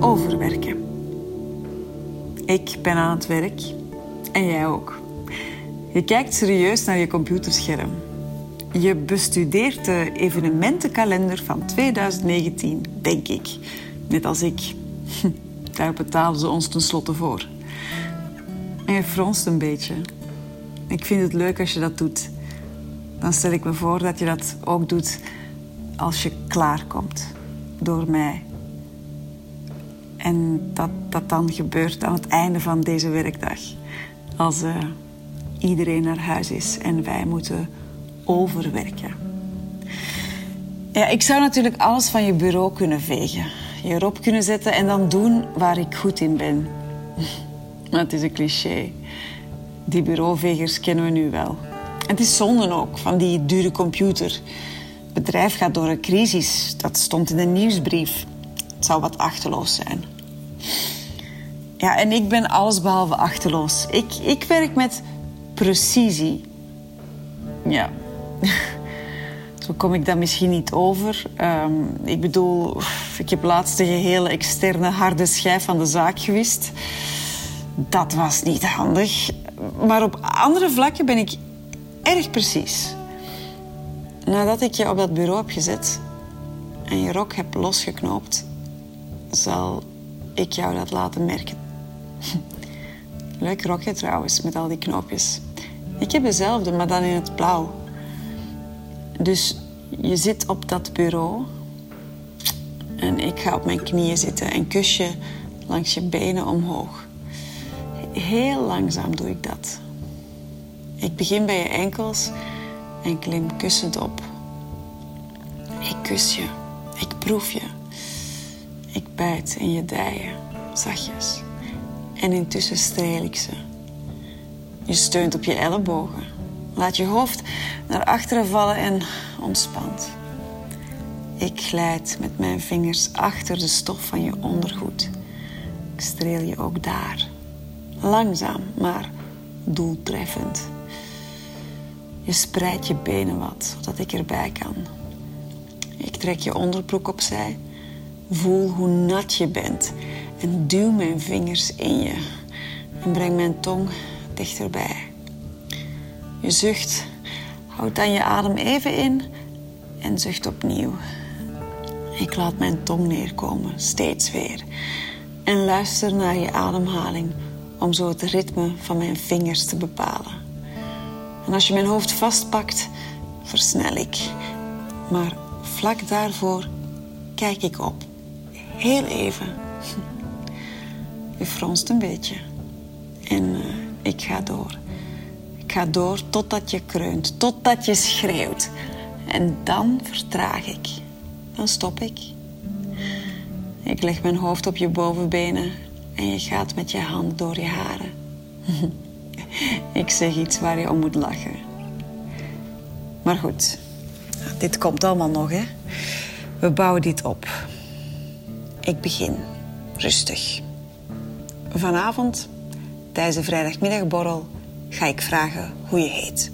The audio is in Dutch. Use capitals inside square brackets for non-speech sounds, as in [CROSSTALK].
overwerken. Ik ben aan het werk en jij ook. Je kijkt serieus naar je computerscherm. Je bestudeert de evenementenkalender van 2019, denk ik. Net als ik. [LAUGHS] Daar betalen ze ons tenslotte voor. En je fronst een beetje. Ik vind het leuk als je dat doet. Dan stel ik me voor dat je dat ook doet als je klaarkomt door mij. En dat dat dan gebeurt aan het einde van deze werkdag. Als uh, iedereen naar huis is en wij moeten overwerken. Ja, ik zou natuurlijk alles van je bureau kunnen vegen. Je erop kunnen zetten en dan doen waar ik goed in ben. [LAUGHS] Maar het is een cliché. Die bureauvegers kennen we nu wel. Het is zonde ook van die dure computer. Het bedrijf gaat door een crisis. Dat stond in de nieuwsbrief. Zou wat achterloos zijn. Ja, en ik ben allesbehalve achterloos. Ik, ik werk met precisie. Ja. [LAUGHS] Zo kom ik dat misschien niet over. Um, ik bedoel, ik heb laatst de gehele externe harde schijf van de zaak gewist. Dat was niet handig. Maar op andere vlakken ben ik erg precies. Nadat ik je op dat bureau heb gezet en je rok heb losgeknoopt, zal ik jou dat laten merken. [LAUGHS] Leuk rokje trouwens, met al die knoopjes. Ik heb dezelfde, maar dan in het blauw. Dus je zit op dat bureau en ik ga op mijn knieën zitten en kus je langs je benen omhoog. Heel langzaam doe ik dat. Ik begin bij je enkels en klim kussend op. Ik kus je, ik proef je. Ik bijt in je dijen, zachtjes. En intussen streel ik ze. Je steunt op je ellebogen. Laat je hoofd naar achteren vallen en ontspant. Ik glijd met mijn vingers achter de stof van je ondergoed. Ik streel je ook daar. Langzaam, maar doeltreffend. Je spreidt je benen wat, zodat ik erbij kan. Ik trek je onderbroek opzij. Voel hoe nat je bent en duw mijn vingers in je en breng mijn tong dichterbij. Je zucht, houd dan je adem even in en zucht opnieuw. Ik laat mijn tong neerkomen, steeds weer, en luister naar je ademhaling om zo het ritme van mijn vingers te bepalen. En als je mijn hoofd vastpakt, versnel ik. Maar vlak daarvoor kijk ik op. Heel even. Je fronst een beetje. En uh, ik ga door. Ik ga door totdat je kreunt, totdat je schreeuwt. En dan vertraag ik. Dan stop ik. Ik leg mijn hoofd op je bovenbenen en je gaat met je hand door je haren. [LAUGHS] ik zeg iets waar je om moet lachen. Maar goed, dit komt allemaal nog, hè? We bouwen dit op. Ik begin rustig. Vanavond, tijdens de vrijdagmiddagborrel, ga ik vragen hoe je heet.